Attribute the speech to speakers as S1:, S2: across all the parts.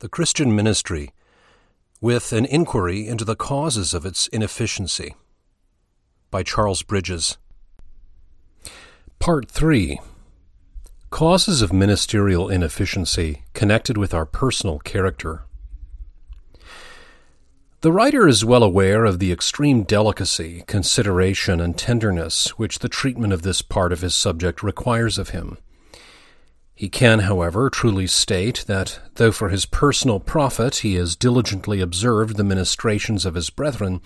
S1: The Christian Ministry, with an inquiry into the causes of its inefficiency. By Charles Bridges. Part 3 Causes of Ministerial Inefficiency Connected with Our Personal Character. The writer is well aware of the extreme delicacy, consideration, and tenderness which the treatment of this part of his subject requires of him. He can, however, truly state that, though for his personal profit he has diligently observed the ministrations of his brethren,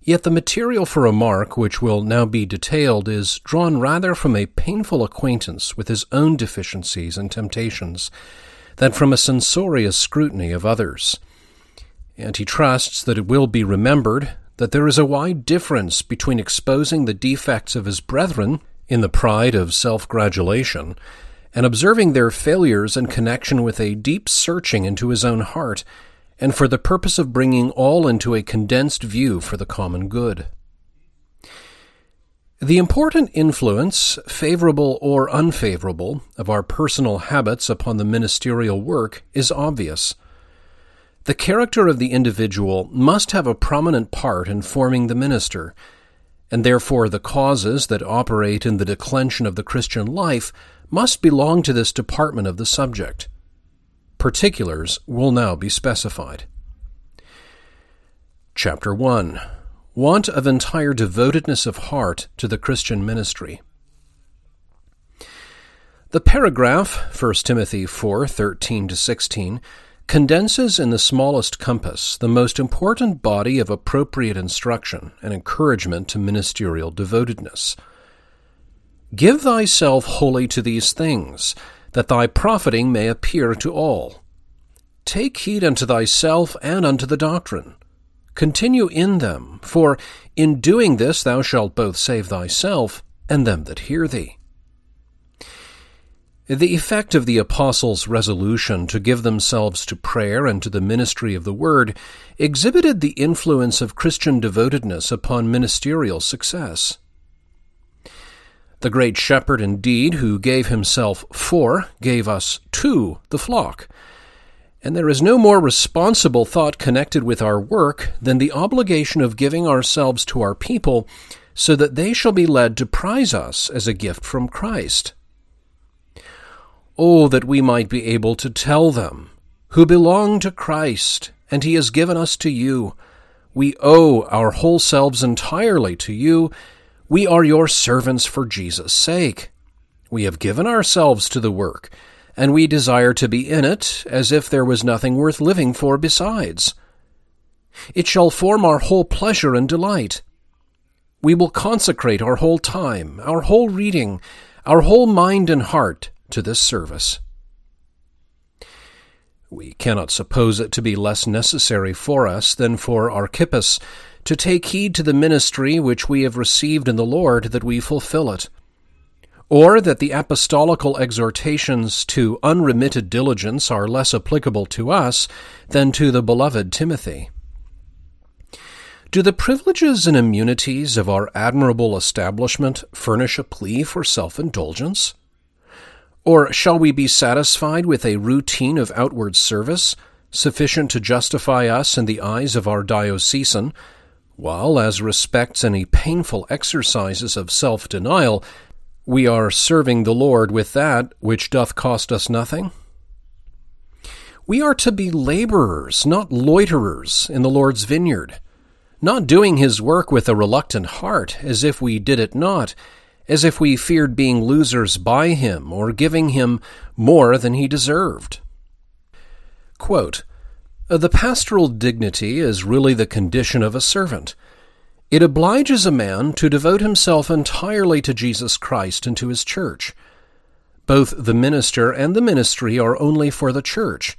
S1: yet the material for remark which will now be detailed is drawn rather from a painful acquaintance with his own deficiencies and temptations than from a censorious scrutiny of others. And he trusts that it will be remembered that there is a wide difference between exposing the defects of his brethren in the pride of self gratulation and observing their failures in connection with a deep searching into his own heart, and for the purpose of bringing all into a condensed view for the common good. The important influence, favorable or unfavorable, of our personal habits upon the ministerial work is obvious. The character of the individual must have a prominent part in forming the minister, and therefore the causes that operate in the declension of the Christian life must belong to this department of the subject. Particulars will now be specified. Chapter 1 Want of entire devotedness of heart to the Christian ministry. The paragraph, 1 Timothy 4 13 to 16, condenses in the smallest compass the most important body of appropriate instruction and encouragement to ministerial devotedness. Give thyself wholly to these things, that thy profiting may appear to all. Take heed unto thyself and unto the doctrine. Continue in them, for in doing this thou shalt both save thyself and them that hear thee. The effect of the apostles' resolution to give themselves to prayer and to the ministry of the Word exhibited the influence of Christian devotedness upon ministerial success. The great shepherd, indeed, who gave himself for, gave us to the flock. And there is no more responsible thought connected with our work than the obligation of giving ourselves to our people so that they shall be led to prize us as a gift from Christ. Oh, that we might be able to tell them, who belong to Christ, and he has given us to you. We owe our whole selves entirely to you we are your servants for Jesus' sake. We have given ourselves to the work, and we desire to be in it as if there was nothing worth living for besides. It shall form our whole pleasure and delight. We will consecrate our whole time, our whole reading, our whole mind and heart to this service. We cannot suppose it to be less necessary for us than for Archippus to take heed to the ministry which we have received in the Lord that we fulfill it, or that the apostolical exhortations to unremitted diligence are less applicable to us than to the beloved Timothy. Do the privileges and immunities of our admirable establishment furnish a plea for self indulgence? Or shall we be satisfied with a routine of outward service, sufficient to justify us in the eyes of our diocesan, while, as respects any painful exercises of self denial, we are serving the Lord with that which doth cost us nothing? We are to be laborers, not loiterers, in the Lord's vineyard, not doing his work with a reluctant heart, as if we did it not, as if we feared being losers by him, or giving him more than he deserved. Quote, Uh, the pastoral dignity is really the condition of a servant. It obliges a man to devote himself entirely to Jesus Christ and to his church. Both the minister and the ministry are only for the church.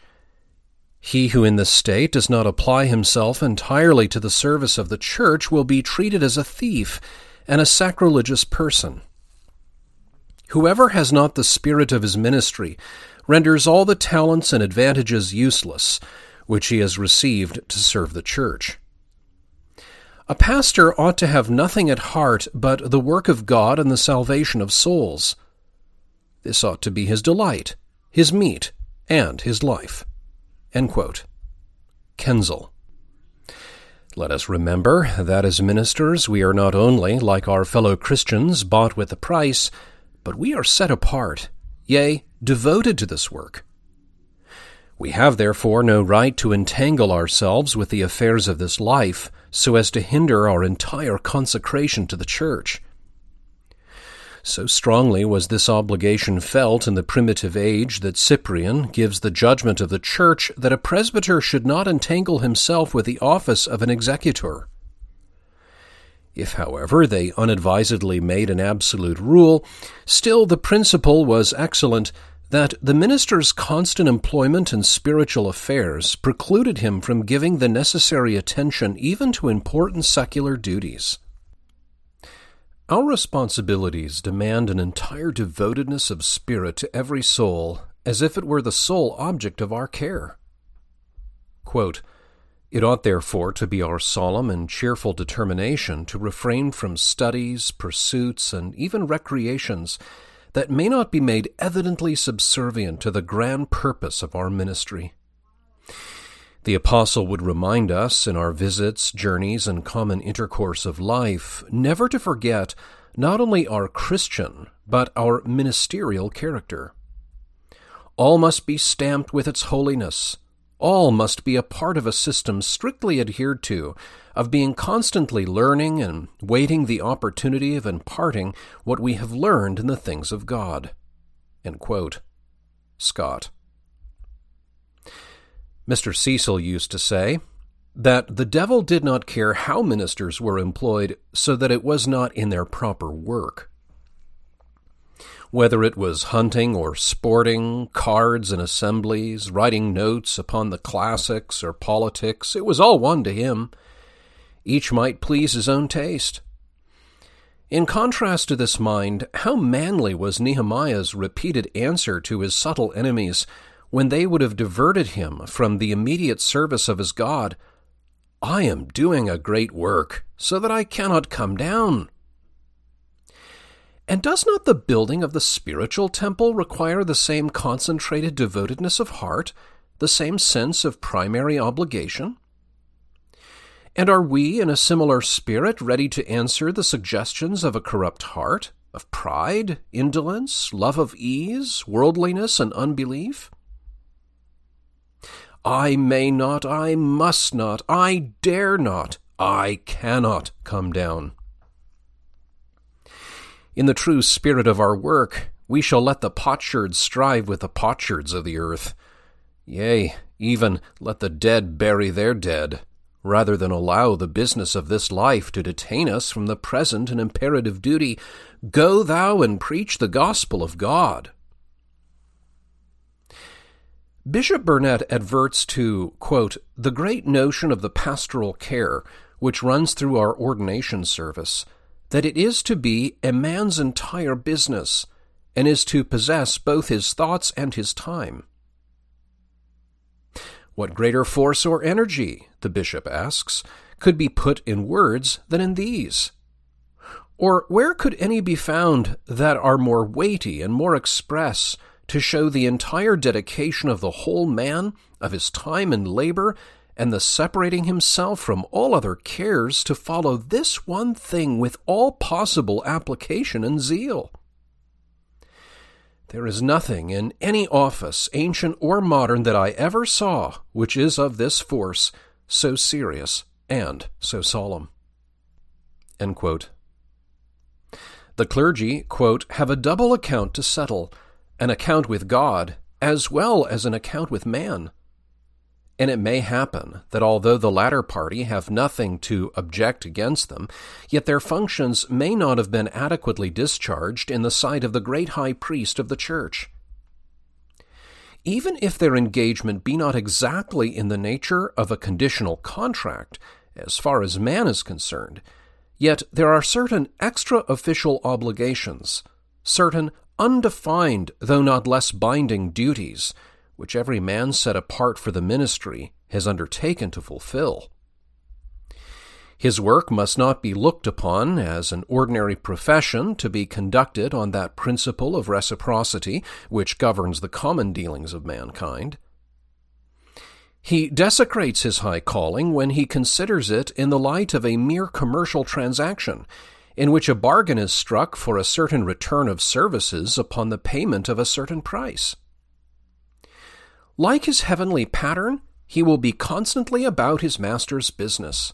S1: He who in this state does not apply himself entirely to the service of the church will be treated as a thief and a sacrilegious person. Whoever has not the spirit of his ministry renders all the talents and advantages useless which he has received to serve the church. A pastor ought to have nothing at heart but the work of God and the salvation of souls. This ought to be his delight, his meat, and his life. Quesnel. Let us remember that as ministers we are not only, like our fellow Christians, bought with a price, but we are set apart, yea, devoted to this work. We have therefore no right to entangle ourselves with the affairs of this life so as to hinder our entire consecration to the Church. So strongly was this obligation felt in the primitive age that Cyprian gives the judgment of the Church that a presbyter should not entangle himself with the office of an executor. If, however, they unadvisedly made an absolute rule, still the principle was excellent that the minister's constant employment in spiritual affairs precluded him from giving the necessary attention even to important secular duties. Our responsibilities demand an entire devotedness of spirit to every soul, as if it were the sole object of our care. Quote, it ought therefore to be our solemn and cheerful determination to refrain from studies, pursuits, and even recreations that may not be made evidently subservient to the grand purpose of our ministry. The Apostle would remind us in our visits, journeys, and common intercourse of life never to forget not only our Christian, but our ministerial character. All must be stamped with its holiness. All must be a part of a system strictly adhered to, of being constantly learning and waiting the opportunity of imparting what we have learned in the things of God. Scott. Mr. Cecil used to say that the devil did not care how ministers were employed so that it was not in their proper work. Whether it was hunting or sporting, cards and assemblies, writing notes upon the classics or politics, it was all one to him. Each might please his own taste. In contrast to this mind, how manly was Nehemiah's repeated answer to his subtle enemies when they would have diverted him from the immediate service of his God. I am doing a great work, so that I cannot come down. And does not the building of the spiritual temple require the same concentrated devotedness of heart, the same sense of primary obligation? And are we, in a similar spirit, ready to answer the suggestions of a corrupt heart, of pride, indolence, love of ease, worldliness, and unbelief? I may not, I must not, I dare not, I cannot come down. In the true spirit of our work, we shall let the potsherds strive with the potsherds of the earth. Yea, even let the dead bury their dead, rather than allow the business of this life to detain us from the present and imperative duty. Go thou and preach the gospel of God. Bishop Burnet adverts to, quote, the great notion of the pastoral care which runs through our ordination service, that it is to be a man's entire business, and is to possess both his thoughts and his time. What greater force or energy, the bishop asks, could be put in words than in these? Or where could any be found that are more weighty and more express to show the entire dedication of the whole man, of his time and labor, and the separating himself from all other cares to follow this one thing with all possible application and zeal. There is nothing in any office, ancient or modern, that I ever saw which is of this force so serious and so solemn. The clergy, quote, have a double account to settle an account with God as well as an account with man. And it may happen that although the latter party have nothing to object against them, yet their functions may not have been adequately discharged in the sight of the great high priest of the church. Even if their engagement be not exactly in the nature of a conditional contract, as far as man is concerned, yet there are certain extra official obligations, certain undefined, though not less binding, duties which every man set apart for the ministry has undertaken to fulfill. His work must not be looked upon as an ordinary profession to be conducted on that principle of reciprocity which governs the common dealings of mankind. He desecrates his high calling when he considers it in the light of a mere commercial transaction, in which a bargain is struck for a certain return of services upon the payment of a certain price. Like his heavenly pattern, he will be constantly about his master's business.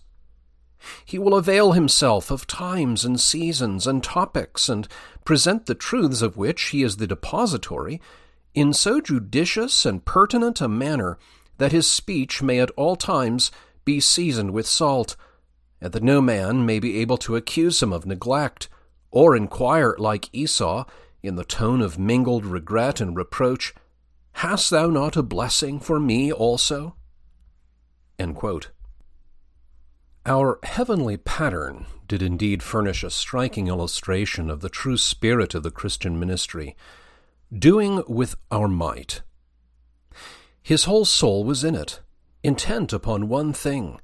S1: He will avail himself of times and seasons and topics, and present the truths of which he is the depository in so judicious and pertinent a manner that his speech may at all times be seasoned with salt, and that no man may be able to accuse him of neglect, or inquire, like Esau, in the tone of mingled regret and reproach, Hast thou not a blessing for me also? Our heavenly pattern did indeed furnish a striking illustration of the true spirit of the Christian ministry, doing with our might his whole soul was in it, intent upon one thing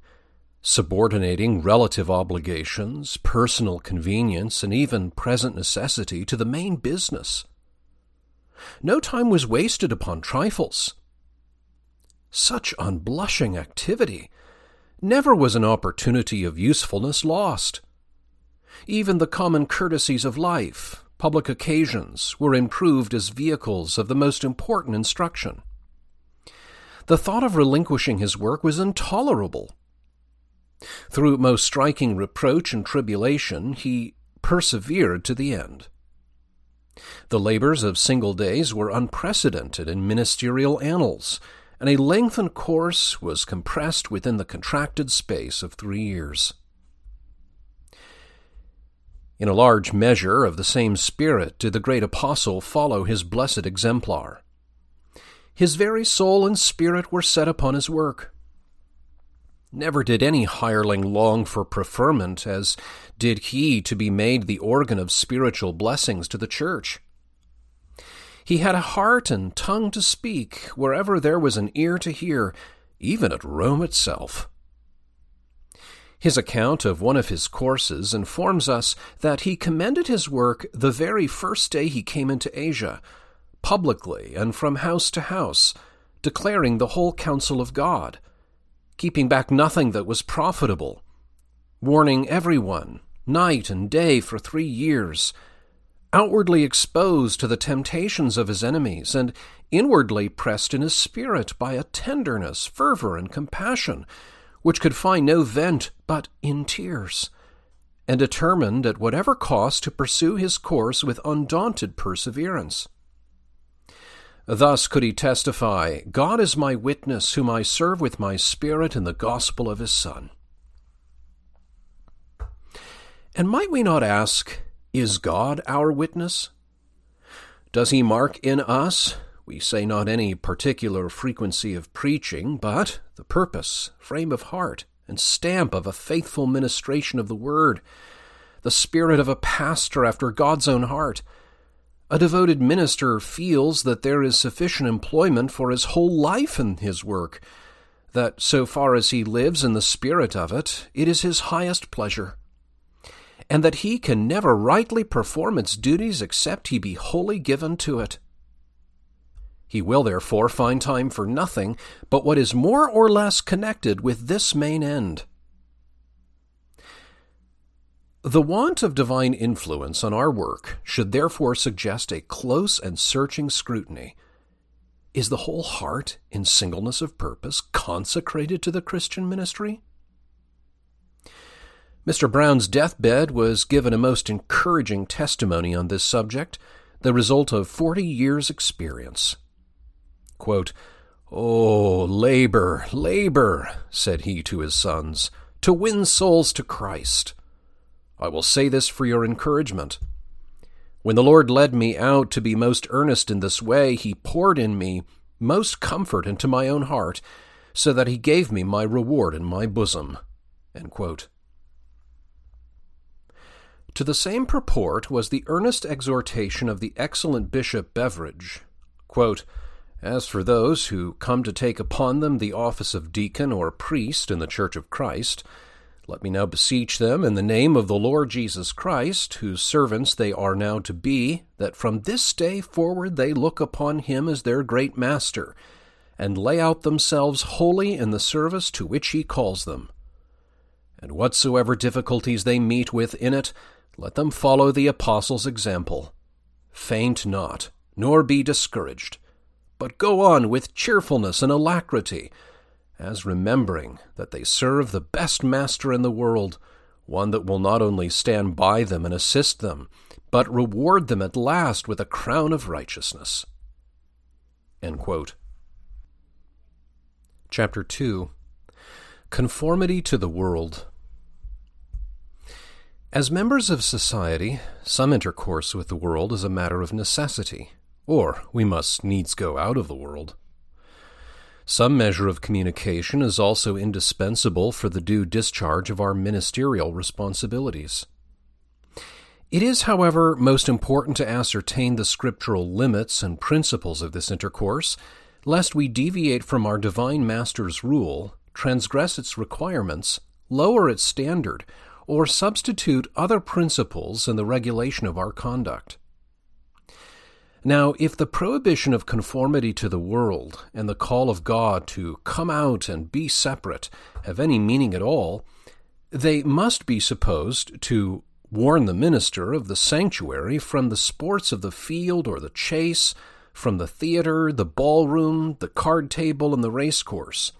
S1: subordinating relative obligations, personal convenience, and even present necessity to the main business. No time was wasted upon trifles. Such unblushing activity! Never was an opportunity of usefulness lost. Even the common courtesies of life, public occasions, were improved as vehicles of the most important instruction. The thought of relinquishing his work was intolerable. Through most striking reproach and tribulation, he persevered to the end. The labors of single days were unprecedented in ministerial annals, and a lengthened course was compressed within the contracted space of three years. In a large measure of the same spirit did the great apostle follow his blessed exemplar his very soul and spirit were set upon his work. Never did any hireling long for preferment as did he to be made the organ of spiritual blessings to the church. He had a heart and tongue to speak wherever there was an ear to hear, even at Rome itself. His account of one of his courses informs us that he commended his work the very first day he came into Asia, publicly and from house to house, declaring the whole counsel of God, keeping back nothing that was profitable, warning everyone, night and day for three years, outwardly exposed to the temptations of his enemies, and inwardly pressed in his spirit by a tenderness, fervor, and compassion which could find no vent but in tears, and determined at whatever cost to pursue his course with undaunted perseverance. Thus could he testify, God is my witness, whom I serve with my spirit in the gospel of his Son. And might we not ask, Is God our witness? Does he mark in us, we say not any particular frequency of preaching, but the purpose, frame of heart, and stamp of a faithful ministration of the word, the spirit of a pastor after God's own heart, a devoted minister feels that there is sufficient employment for his whole life in his work, that so far as he lives in the spirit of it, it is his highest pleasure, and that he can never rightly perform its duties except he be wholly given to it. He will therefore find time for nothing but what is more or less connected with this main end. The want of divine influence on our work should therefore suggest a close and searching scrutiny. Is the whole heart, in singleness of purpose, consecrated to the Christian ministry? Mr. Brown's deathbed was given a most encouraging testimony on this subject, the result of forty years' experience. Quote, Oh, labor, labor, said he to his sons, to win souls to Christ. I will say this for your encouragement. When the Lord led me out to be most earnest in this way, he poured in me most comfort into my own heart, so that he gave me my reward in my bosom. To the same purport was the earnest exhortation of the excellent Bishop Beveridge. Quote, As for those who come to take upon them the office of deacon or priest in the Church of Christ, let me now beseech them in the name of the Lord Jesus Christ, whose servants they are now to be, that from this day forward they look upon him as their great master, and lay out themselves wholly in the service to which he calls them. And whatsoever difficulties they meet with in it, let them follow the apostles' example. Faint not, nor be discouraged, but go on with cheerfulness and alacrity, as remembering that they serve the best master in the world, one that will not only stand by them and assist them, but reward them at last with a crown of righteousness. Chapter 2 Conformity to the World. As members of society, some intercourse with the world is a matter of necessity, or we must needs go out of the world. Some measure of communication is also indispensable for the due discharge of our ministerial responsibilities. It is, however, most important to ascertain the scriptural limits and principles of this intercourse, lest we deviate from our divine Master's rule, transgress its requirements, lower its standard, or substitute other principles in the regulation of our conduct. Now, if the prohibition of conformity to the world and the call of God to come out and be separate have any meaning at all, they must be supposed to warn the minister of the sanctuary from the sports of the field or the chase, from the theater, the ballroom, the card table, and the racecourse.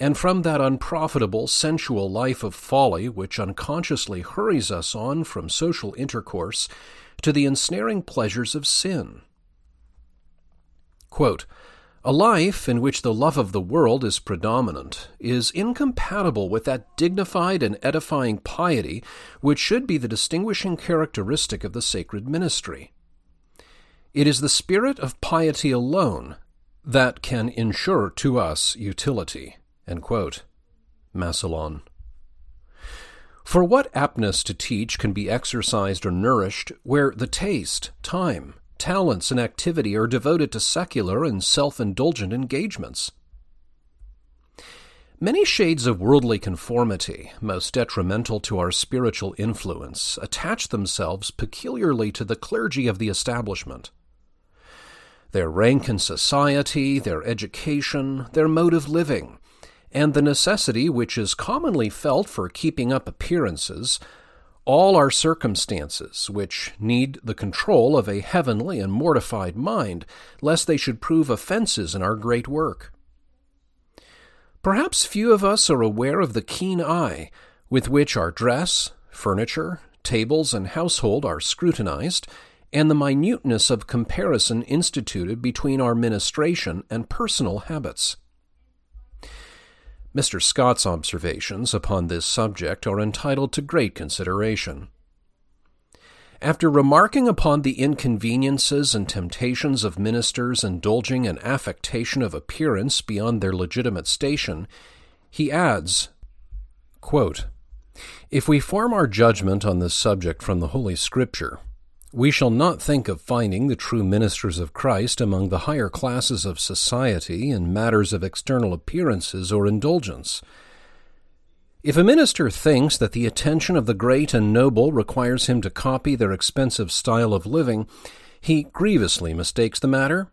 S1: And from that unprofitable sensual life of folly which unconsciously hurries us on from social intercourse to the ensnaring pleasures of sin. Quote, a life in which the love of the world is predominant is incompatible with that dignified and edifying piety which should be the distinguishing characteristic of the sacred ministry. It is the spirit of piety alone that can ensure to us utility. Massillon. For what aptness to teach can be exercised or nourished where the taste, time, talents, and activity are devoted to secular and self indulgent engagements? Many shades of worldly conformity, most detrimental to our spiritual influence, attach themselves peculiarly to the clergy of the establishment. Their rank in society, their education, their mode of living, and the necessity which is commonly felt for keeping up appearances, all are circumstances which need the control of a heavenly and mortified mind, lest they should prove offenses in our great work. Perhaps few of us are aware of the keen eye with which our dress, furniture, tables, and household are scrutinized, and the minuteness of comparison instituted between our ministration and personal habits. Mr. Scott's observations upon this subject are entitled to great consideration. After remarking upon the inconveniences and temptations of ministers indulging in affectation of appearance beyond their legitimate station, he adds quote, If we form our judgment on this subject from the Holy Scripture, we shall not think of finding the true ministers of Christ among the higher classes of society in matters of external appearances or indulgence. If a minister thinks that the attention of the great and noble requires him to copy their expensive style of living, he grievously mistakes the matter.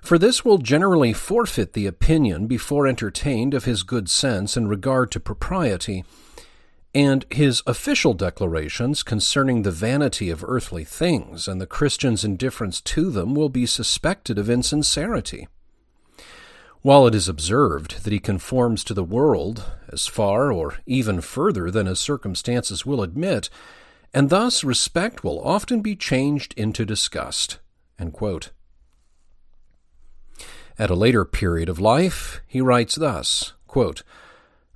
S1: For this will generally forfeit the opinion before entertained of his good sense in regard to propriety and his official declarations concerning the vanity of earthly things and the Christian's indifference to them will be suspected of insincerity. While it is observed that he conforms to the world as far or even further than his circumstances will admit, and thus respect will often be changed into disgust. At a later period of life, he writes thus quote,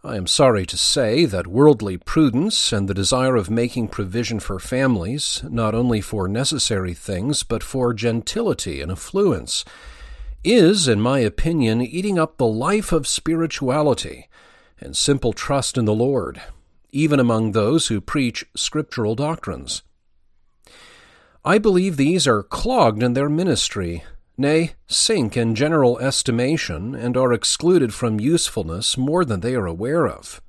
S1: I am sorry to say that worldly prudence and the desire of making provision for families, not only for necessary things, but for gentility and affluence, is, in my opinion, eating up the life of spirituality and simple trust in the Lord, even among those who preach scriptural doctrines. I believe these are clogged in their ministry nay, sink in general estimation and are excluded from usefulness more than they are aware of.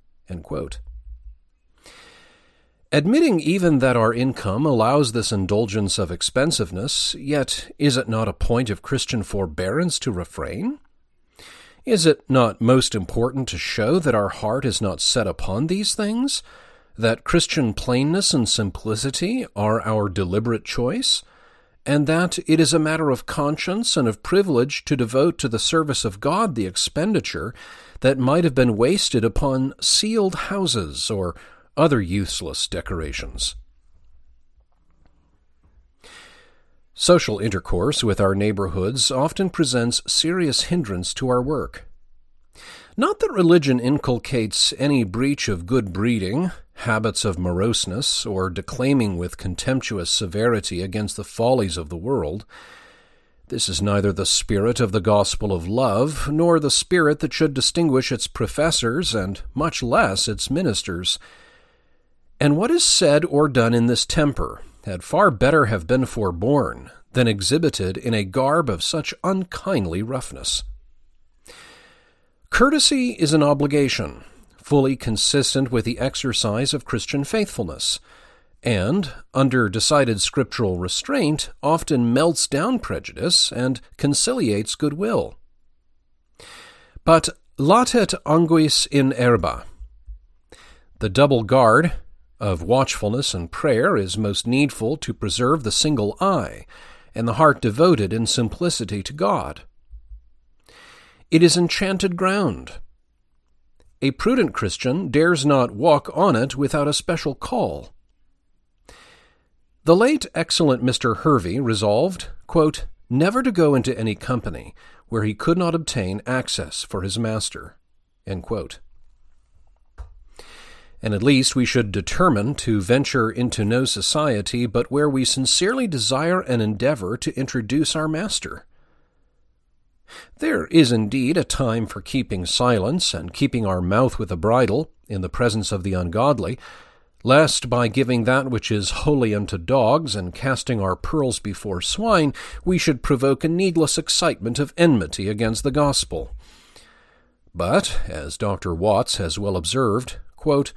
S1: Admitting even that our income allows this indulgence of expensiveness, yet is it not a point of Christian forbearance to refrain? Is it not most important to show that our heart is not set upon these things? That Christian plainness and simplicity are our deliberate choice? And that it is a matter of conscience and of privilege to devote to the service of God the expenditure that might have been wasted upon ceiled houses or other useless decorations? Social intercourse with our neighborhoods often presents serious hindrance to our work. Not that religion inculcates any breach of good breeding, habits of moroseness, or declaiming with contemptuous severity against the follies of the world. This is neither the spirit of the gospel of love, nor the spirit that should distinguish its professors, and much less its ministers. And what is said or done in this temper had far better have been forborne than exhibited in a garb of such unkindly roughness. Courtesy is an obligation, fully consistent with the exercise of Christian faithfulness, and, under decided scriptural restraint, often melts down prejudice and conciliates goodwill. But latet anguis in herba. The double guard of watchfulness and prayer is most needful to preserve the single eye, and the heart devoted in simplicity to God. It is enchanted ground. A prudent Christian dares not walk on it without a special call. The late excellent Mr. Hervey resolved, quote, never to go into any company where he could not obtain access for his master. And at least we should determine to venture into no society but where we sincerely desire and endeavor to introduce our Master. There is indeed a time for keeping silence and keeping our mouth with a bridle in the presence of the ungodly, lest by giving that which is holy unto dogs and casting our pearls before swine, we should provoke a needless excitement of enmity against the gospel. But, as Dr. Watts has well observed, quote,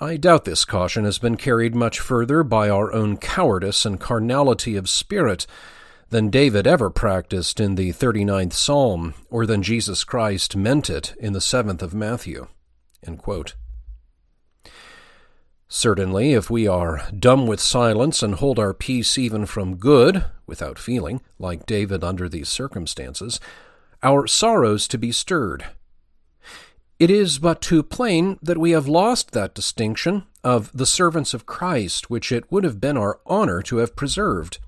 S1: I doubt this caution has been carried much further by our own cowardice and carnality of spirit than David ever practiced in the thirty-ninth Psalm, or than Jesus Christ meant it in the seventh of Matthew. Certainly, if we are dumb with silence and hold our peace even from good, without feeling, like David under these circumstances, our sorrows to be stirred, it is but too plain that we have lost that distinction of the servants of Christ which it would have been our honor to have preserved.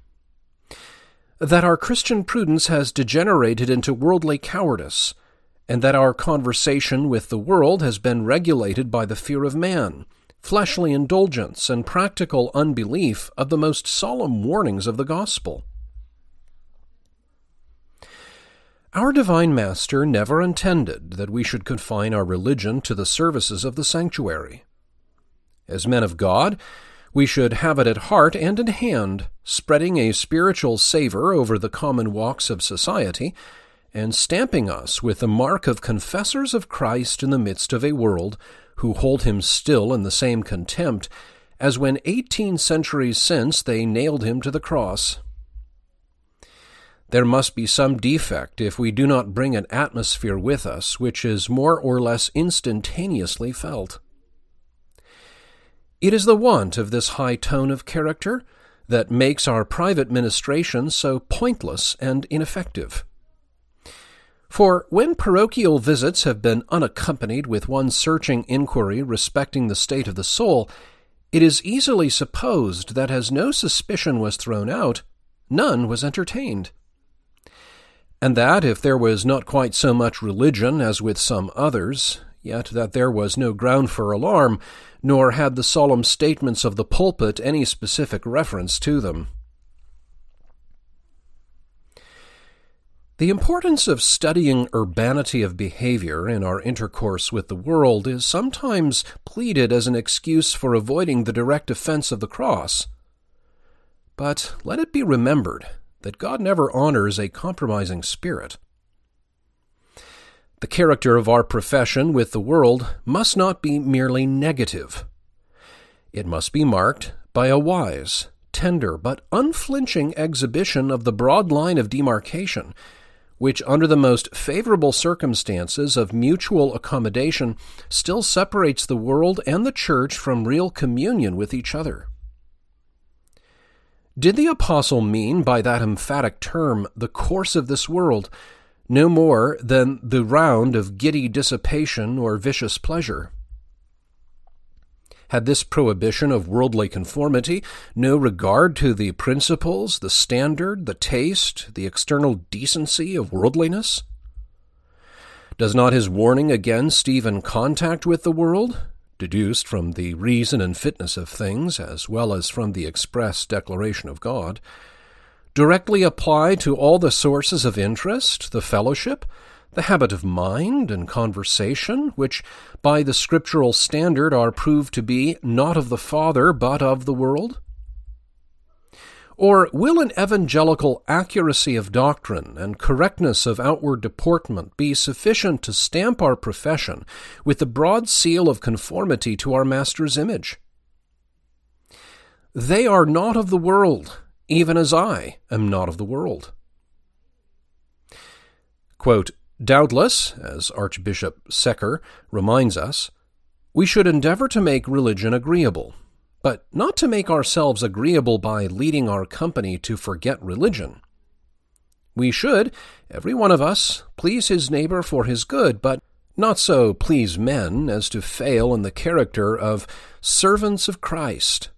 S1: That our Christian prudence has degenerated into worldly cowardice, and that our conversation with the world has been regulated by the fear of man, fleshly indulgence, and practical unbelief of the most solemn warnings of the gospel. Our Divine Master never intended that we should confine our religion to the services of the sanctuary. As men of God, we should have it at heart and in hand, spreading a spiritual savor over the common walks of society, and stamping us with the mark of confessors of Christ in the midst of a world who hold him still in the same contempt as when eighteen centuries since they nailed him to the cross. There must be some defect if we do not bring an atmosphere with us which is more or less instantaneously felt. It is the want of this high tone of character that makes our private ministration so pointless and ineffective. For when parochial visits have been unaccompanied with one searching inquiry respecting the state of the soul, it is easily supposed that as no suspicion was thrown out, none was entertained and that if there was not quite so much religion as with some others, yet that there was no ground for alarm, nor had the solemn statements of the pulpit any specific reference to them. The importance of studying urbanity of behavior in our intercourse with the world is sometimes pleaded as an excuse for avoiding the direct offense of the cross. But let it be remembered that God never honors a compromising spirit. The character of our profession with the world must not be merely negative. It must be marked by a wise, tender, but unflinching exhibition of the broad line of demarcation, which, under the most favorable circumstances of mutual accommodation, still separates the world and the church from real communion with each other. Did the apostle mean by that emphatic term the course of this world, no more than the round of giddy dissipation or vicious pleasure? Had this prohibition of worldly conformity no regard to the principles, the standard, the taste, the external decency of worldliness? Does not his warning against even contact with the world, deduced from the reason and fitness of things, as well as from the express declaration of God, directly apply to all the sources of interest, the fellowship, the habit of mind and conversation, which by the scriptural standard are proved to be not of the Father, but of the world? Or will an evangelical accuracy of doctrine and correctness of outward deportment be sufficient to stamp our profession with the broad seal of conformity to our Master's image? They are not of the world, even as I am not of the world. Quote, Doubtless, as Archbishop Secker reminds us, we should endeavor to make religion agreeable, but not to make ourselves agreeable by leading our company to forget religion. We should, every one of us, please his neighbor for his good, but not so please men as to fail in the character of servants of Christ.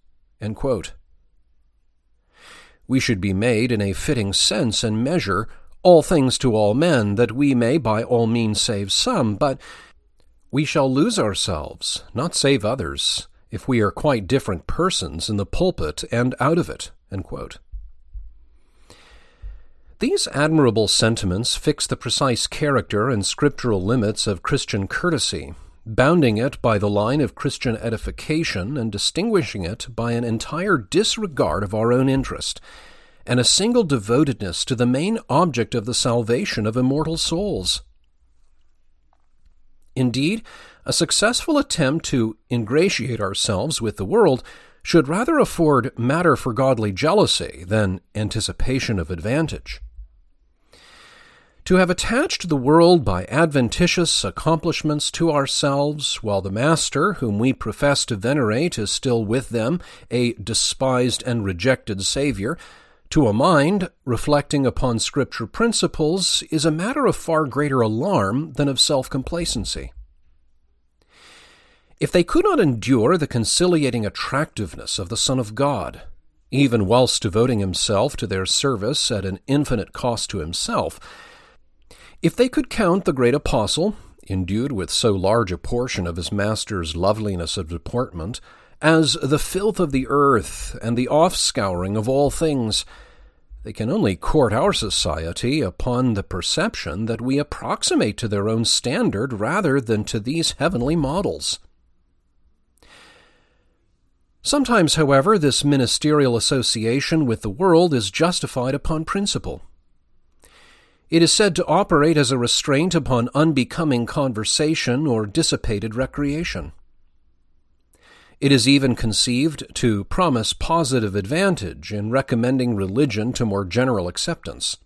S1: We should be made in a fitting sense and measure all things to all men, that we may by all means save some, but we shall lose ourselves, not save others, if we are quite different persons in the pulpit and out of it. These admirable sentiments fix the precise character and scriptural limits of Christian courtesy, bounding it by the line of Christian edification and distinguishing it by an entire disregard of our own interest and a single devotedness to the main object of the salvation of immortal souls. Indeed, a successful attempt to ingratiate ourselves with the world should rather afford matter for godly jealousy than anticipation of advantage. To have attached the world by adventitious accomplishments to ourselves, while the Master, whom we profess to venerate, is still with them, a despised and rejected Saviour, to a mind reflecting upon Scripture principles is a matter of far greater alarm than of self complacency. If they could not endure the conciliating attractiveness of the Son of God, even whilst devoting himself to their service at an infinite cost to himself, if they could count the great apostle, endued with so large a portion of his master's loveliness of deportment, as the filth of the earth and the offscouring of all things. They can only court our society upon the perception that we approximate to their own standard rather than to these heavenly models. Sometimes, however, this ministerial association with the world is justified upon principle. It is said to operate as a restraint upon unbecoming conversation or dissipated recreation. It is even conceived to promise positive advantage in recommending religion to more general acceptance.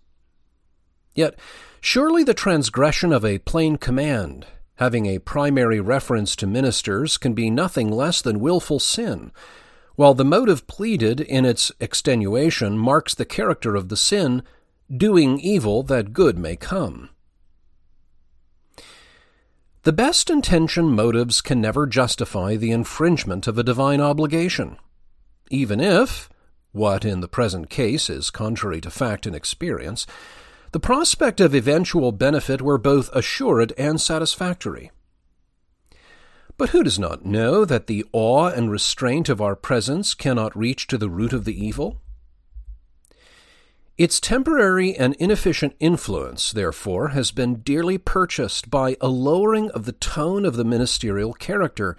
S1: Yet, surely the transgression of a plain command, having a primary reference to ministers, can be nothing less than wilful sin, while the motive pleaded in its extenuation marks the character of the sin, doing evil that good may come. The best intentioned motives can never justify the infringement of a divine obligation, even if, what in the present case is contrary to fact and experience, the prospect of eventual benefit were both assured and satisfactory. But who does not know that the awe and restraint of our presence cannot reach to the root of the evil? Its temporary and inefficient influence, therefore, has been dearly purchased by a lowering of the tone of the ministerial character,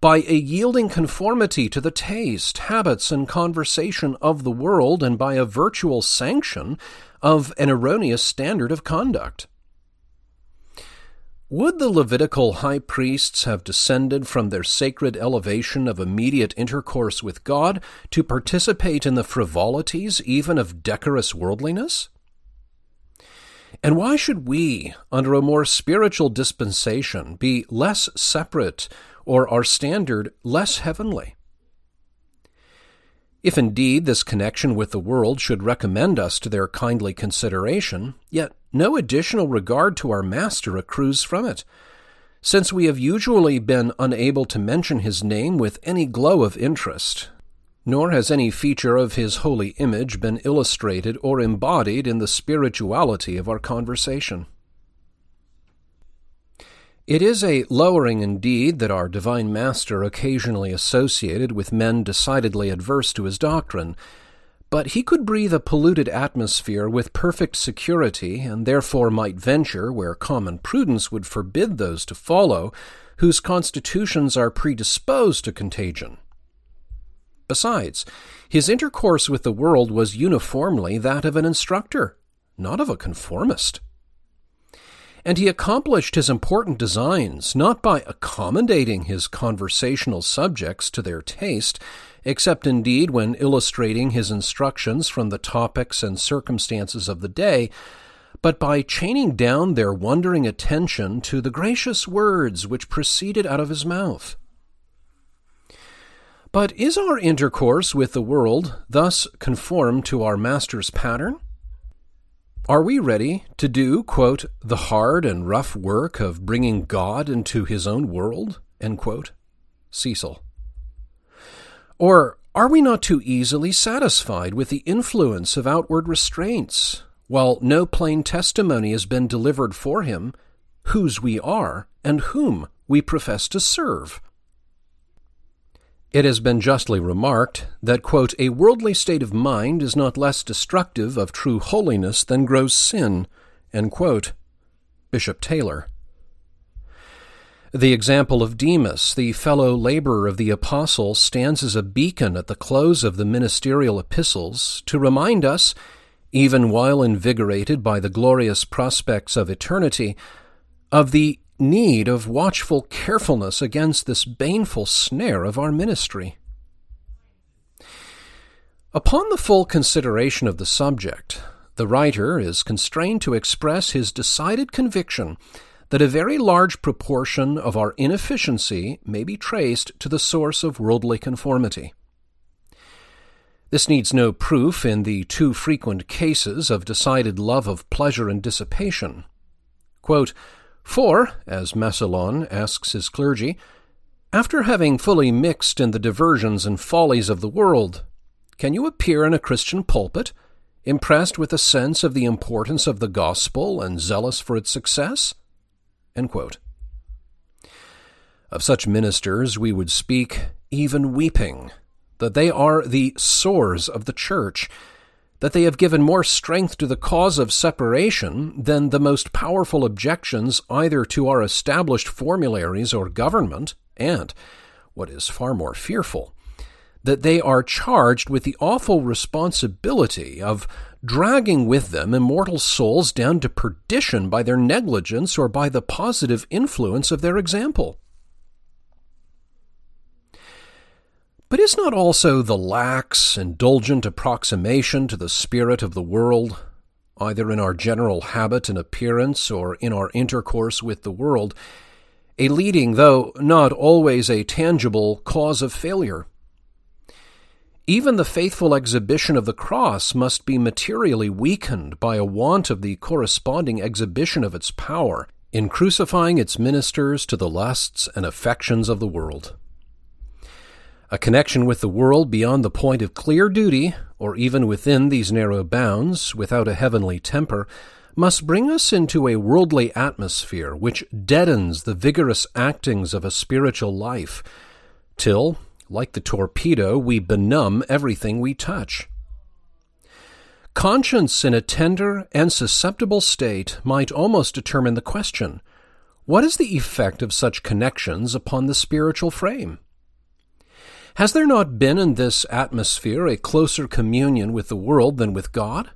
S1: by a yielding conformity to the taste, habits, and conversation of the world, and by a virtual sanction of an erroneous standard of conduct. Would the Levitical high priests have descended from their sacred elevation of immediate intercourse with God to participate in the frivolities even of decorous worldliness? And why should we, under a more spiritual dispensation, be less separate or our standard less heavenly? If indeed this connection with the world should recommend us to their kindly consideration, yet no additional regard to our Master accrues from it, since we have usually been unable to mention his name with any glow of interest, nor has any feature of his holy image been illustrated or embodied in the spirituality of our conversation. It is a lowering indeed that our divine master occasionally associated with men decidedly adverse to his doctrine, but he could breathe a polluted atmosphere with perfect security, and therefore might venture where common prudence would forbid those to follow whose constitutions are predisposed to contagion. Besides, his intercourse with the world was uniformly that of an instructor, not of a conformist. And he accomplished his important designs not by accommodating his conversational subjects to their taste, except indeed when illustrating his instructions from the topics and circumstances of the day, but by chaining down their wondering attention to the gracious words which proceeded out of his mouth. But is our intercourse with the world thus conformed to our Master's pattern? Are we ready to do, quote, the hard and rough work of bringing God into his own world? Cecil. Or are we not too easily satisfied with the influence of outward restraints, while no plain testimony has been delivered for him whose we are and whom we profess to serve? It has been justly remarked that, quote, a worldly state of mind is not less destructive of true holiness than gross sin, quote, Bishop Taylor. The example of Demas, the fellow laborer of the apostle, stands as a beacon at the close of the ministerial epistles to remind us, even while invigorated by the glorious prospects of eternity, of the need of watchful carefulness against this baneful snare of our ministry. Upon the full consideration of the subject, the writer is constrained to express his decided conviction that a very large proportion of our inefficiency may be traced to the source of worldly conformity. This needs no proof in the too frequent cases of decided love of pleasure and dissipation. Quote, for, as Massillon asks his clergy, after having fully mixed in the diversions and follies of the world, can you appear in a Christian pulpit, impressed with a sense of the importance of the gospel and zealous for its success? Of such ministers we would speak even weeping, that they are the sores of the church, that they have given more strength to the cause of separation than the most powerful objections either to our established formularies or government, and, what is far more fearful, that they are charged with the awful responsibility of dragging with them immortal souls down to perdition by their negligence or by the positive influence of their example. But is not also the lax, indulgent approximation to the spirit of the world, either in our general habit and appearance or in our intercourse with the world, a leading, though not always a tangible, cause of failure? Even the faithful exhibition of the cross must be materially weakened by a want of the corresponding exhibition of its power in crucifying its ministers to the lusts and affections of the world. A connection with the world beyond the point of clear duty, or even within these narrow bounds, without a heavenly temper, must bring us into a worldly atmosphere which deadens the vigorous actings of a spiritual life, till, like the torpedo, we benumb everything we touch. Conscience in a tender and susceptible state might almost determine the question what is the effect of such connections upon the spiritual frame? Has there not been in this atmosphere a closer communion with the world than with God?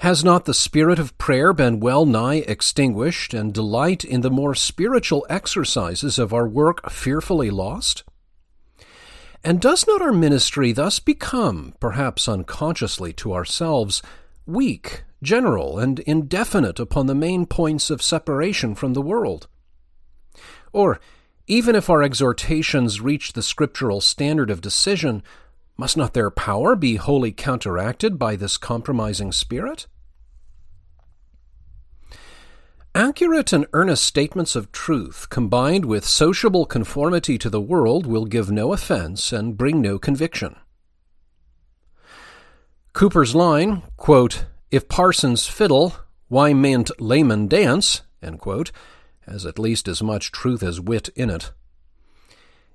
S1: Has not the spirit of prayer been well nigh extinguished, and delight in the more spiritual exercises of our work fearfully lost? And does not our ministry thus become, perhaps unconsciously to ourselves, weak, general, and indefinite upon the main points of separation from the world? Or, even if our exhortations reach the scriptural standard of decision, must not their power be wholly counteracted by this compromising spirit? Accurate and earnest statements of truth combined with sociable conformity to the world will give no offense and bring no conviction. Cowper's line, quote, If parsons fiddle, why mayn't laymen dance? Quote, has at least as much truth as wit in it.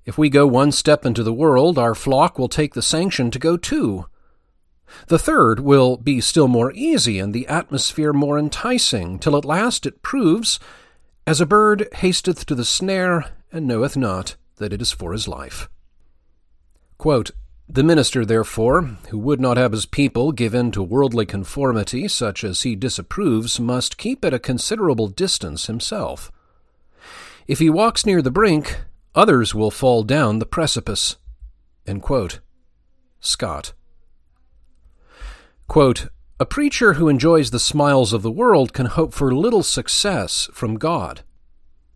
S1: If we go one step into the world, our flock will take the sanction to go two. The third will be still more easy and the atmosphere more enticing, till at last it proves, as a bird hasteth to the snare, and knoweth not that it is for his life. Quote, the minister, therefore, who would not have his people give in to worldly conformity such as he disapproves, must keep at a considerable distance himself. If he walks near the brink, others will fall down the precipice. Scott. Quote, a preacher who enjoys the smiles of the world can hope for little success from God.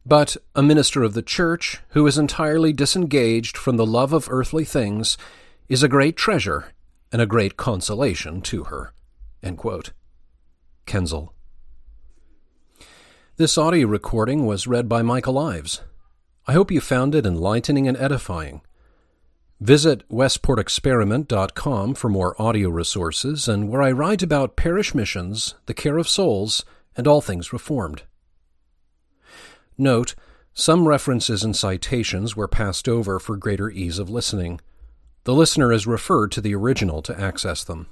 S1: But a minister of the church who is entirely disengaged from the love of earthly things is a great treasure and a great consolation to her. Quesnel. This audio recording was read by Michael Ives. I hope you found it enlightening and edifying. Visit westportexperiment.com for more audio resources and where I write about parish missions, the care of souls, and all things reformed. Note, some references and citations were passed over for greater ease of listening. The listener is referred to the original to access them.